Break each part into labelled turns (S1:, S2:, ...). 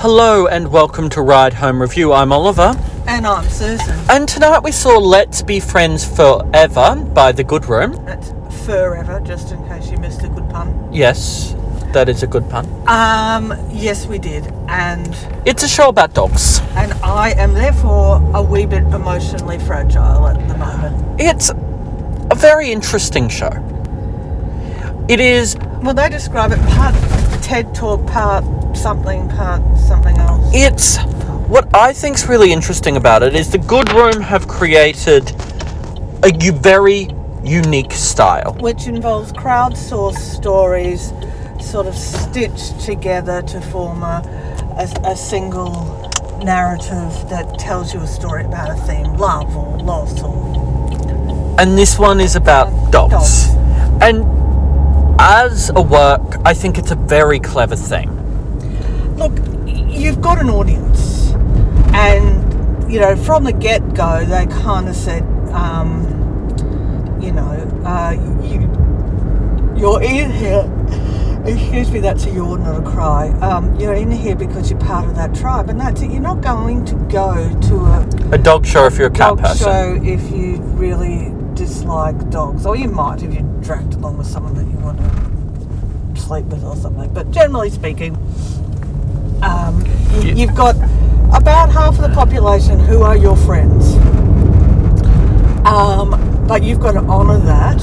S1: Hello and welcome to Ride Home Review. I'm Oliver,
S2: And I'm Susan.
S1: and tonight we saw Let's Be Friends Furever by The Good Room.
S2: That's forever, just in case you missed a good pun.
S1: Yes, that is a good pun.
S2: Um, yes, we did. And
S1: It's a show about dogs.
S2: and I am therefore a wee bit emotionally fragile at the moment.
S1: It's a very interesting show. It is,
S2: Well, they describe it part TED Talk, part something, part something else.
S1: it's what I think's really interesting about it is The Good Room have created a u- very unique style.
S2: Which involves crowdsourced stories sort of stitched together to form a, a, a single narrative that tells you a story about a theme love or loss or
S1: and this one is about dogs.
S2: Dogs.
S1: And as a work, I think it's a very clever thing.
S2: You've got an audience, and you know from the get go they kind of said, um, you know, uh, you you're in here. Excuse me, that's a yawn, not a cry. Um, you're in here because you're part of that tribe, and that's it. You're not going to go to a
S1: A dog show if you're a cat
S2: dog
S1: person.
S2: show if you really dislike dogs, or you might if you're dragged along with someone that you want to sleep with or something. But generally speaking, um, y-
S1: Ye-
S2: you've got about half of the population who are your friends. Um, but you've got to honour that,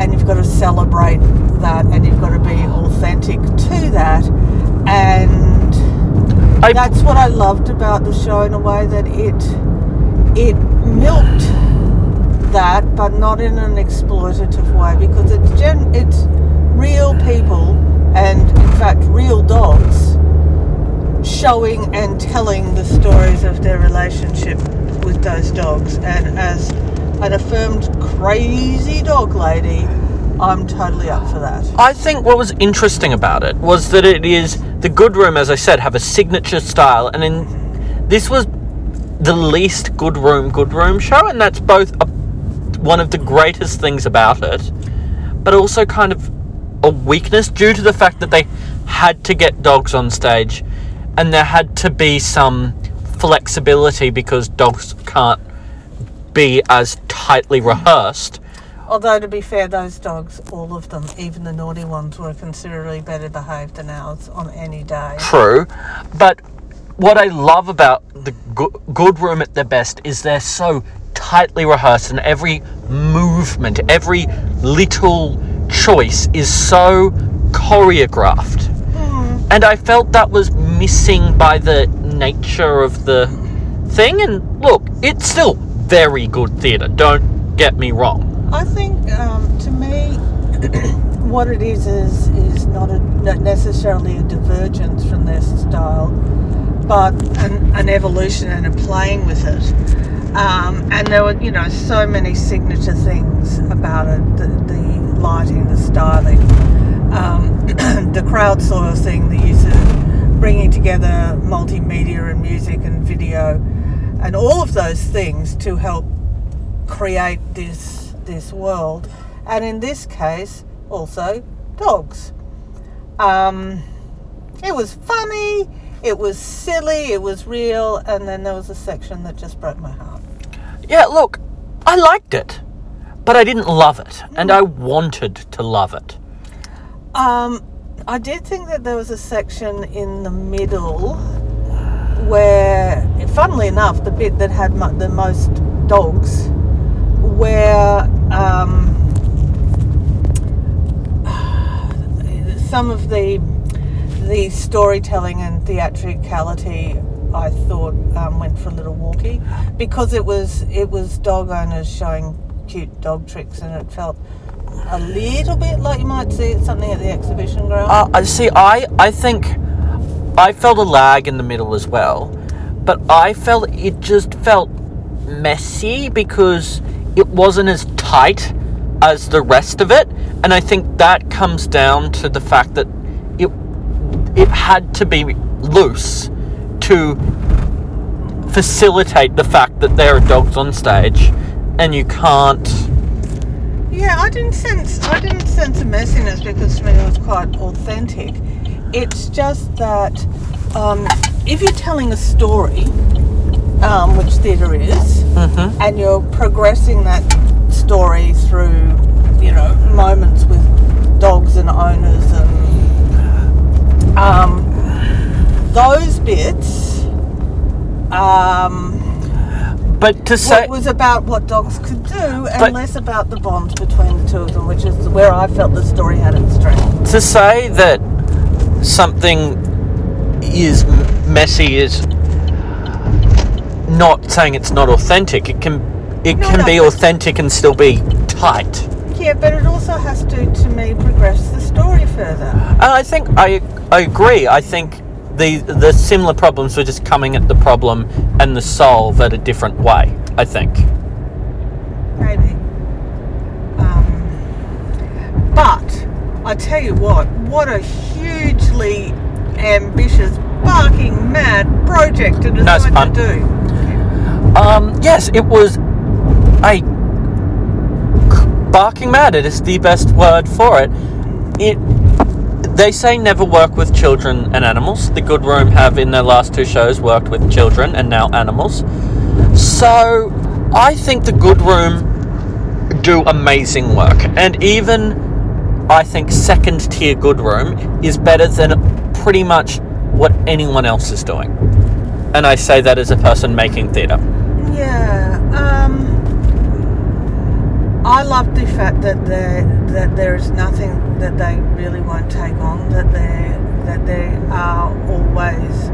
S2: and you've got to celebrate that, and you've got to be authentic to that, and
S1: I,
S2: that's what I loved about the show in a way that it it milked that, but not in an exploitative way because it's gen it's real people and in fact real dogs showing and telling the stories of their relationship with those dogs. And as an affirmed crazy dog lady, I'm totally up for that.
S1: I think what was interesting about it was that it is the Good Room, as I said, have a signature style, and in this was the least Good Room Good Room show, and that's both a, one of the greatest things about it, but also kind of a weakness due to the fact that they had to get dogs on stage, and there had to be some flexibility because dogs can't be as tightly rehearsed.
S2: Although to be fair, those dogs, all of them, even the naughty ones, were considerably better behaved than ours on any day.
S1: True, but what I love about the Go- Good Room at their best is they're so tightly rehearsed, and every movement, every little choice is so choreographed. Hmm. And I felt that was missing by the nature of the thing. And look, it's still very good theatre, don't get me wrong.
S2: I think, um, to me, what it is is is not, a, not necessarily a divergence from their style, but an, an evolution and a playing with it. Um, and there were, you know, so many signature things about it: the, the lighting, the styling, um, the the use of bringing together multimedia and music and video, and all of those things to help create this this world, and in this case, also dogs. Um, it was funny, it was silly, it was real, and then there was a section that just broke my heart.
S1: Yeah, look, I liked it, but I didn't love it, and I wanted to love it.
S2: Um, I did think that there was a section in the middle where, funnily enough, the bit that had mo- the most dogs, where um, some of the the storytelling and theatricality I thought um, went for a little walkie because it was it was dog owners showing cute dog tricks and it felt a little bit like you might see something at the exhibition ground.
S1: Uh, I see. I I think I felt a lag in the middle as well, but I felt it just felt messy because it wasn't as tight as the rest of it, and I think that comes down to the fact that it it had to be loose to facilitate the fact that there are dogs on stage, and you can't.
S2: Yeah, I didn't sense I didn't sense a messiness because to me it was quite authentic. It's just that um, if you're telling a story, um, which theatre is,
S1: Mm-hmm.
S2: and you're progressing that story through, you know, moments with dogs and owners and um, those bits um,
S1: But to say,
S2: was about what dogs could do and
S1: But-
S2: less about the bonds between the two of them, which is where I felt the story had its strength.
S1: to say that something is messy is not saying it's not authentic. It can it
S2: No,
S1: can
S2: no,
S1: be authentic and still be tight.
S2: Yeah, but it also has to, to me, progress the story further.
S1: And I think I I agree. I think the the similar problems were just coming at the problem and the solve at a different way. I think.
S2: Maybe. Um, but I tell you what, what a hugely ambitious, barking mad project to decide to do.
S1: Um, yes, it was a barking mad. It is the best word for it. It. They say never work with children and animals. The Good Room have in their last two shows worked with children and now animals. So I think the Good Room do amazing work, and even I think second tier Good Room is better than pretty much what anyone else is doing. And I say that as a person making theatre.
S2: Yeah. Um, I love the fact that there that there is nothing that they really won't take on. That they that they are always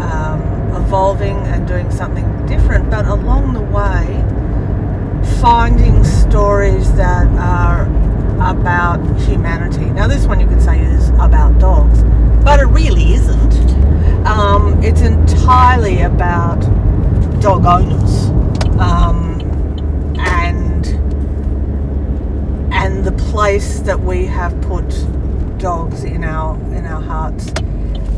S2: um, evolving and doing something different, but along the way, finding stories that are about humanity. Now, this one you could say is about dogs, but it really isn't. Um, it's entirely about dog owners um, and and the place that we have put dogs in our in our hearts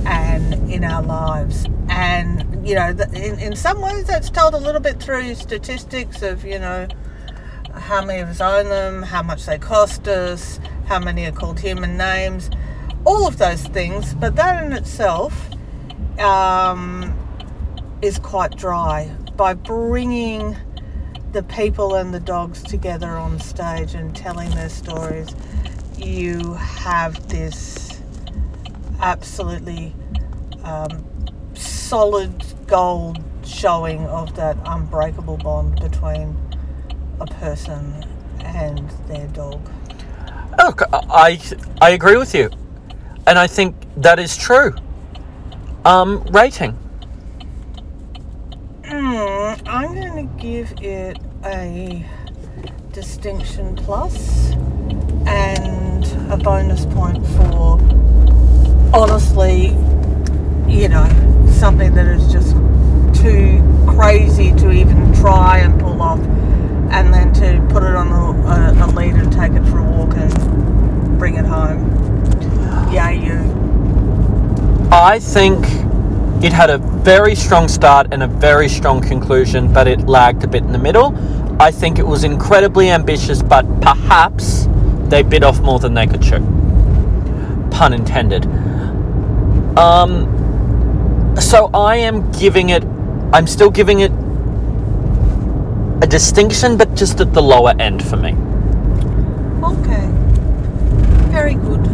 S2: and in our lives. And you know in, in some ways that's told a little bit through statistics of you know how many of us own them how much they cost us how many are called human names all of those things. But that in itself um, is quite dry. By bringing the people and the dogs together on stage and telling their stories you have this absolutely um, solid gold showing of that unbreakable bond between a person and their dog
S1: Look, I I agree with you, and I think that is true. Um, rating.
S2: I'm going to give it a distinction plus and a bonus point for honestly, you know, something that is just too crazy to even try and pull off, and then to put it on a, a, uh, a lead and take it for a walk and bring it home. Yeah, you.
S1: I think it had a very strong start and a very strong conclusion, but it lagged a bit in the middle. I think it was incredibly ambitious, but perhaps they bit off more than they could chew. Pun intended. Um, so I am giving it. I'm still giving it a distinction, but just at the lower end for me.
S2: Okay. Very good.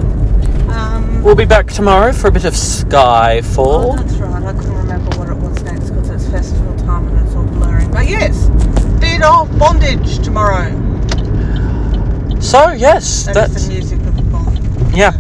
S2: Um,
S1: We'll be back tomorrow for a bit of Skyfall.
S2: Oh, that's right. I couldn't remember what it was next because it's festival time and it's all blurring. But yes, bit of bondage tomorrow.
S1: So yes,
S2: That
S1: that's
S2: the music of the bond.
S1: yeah.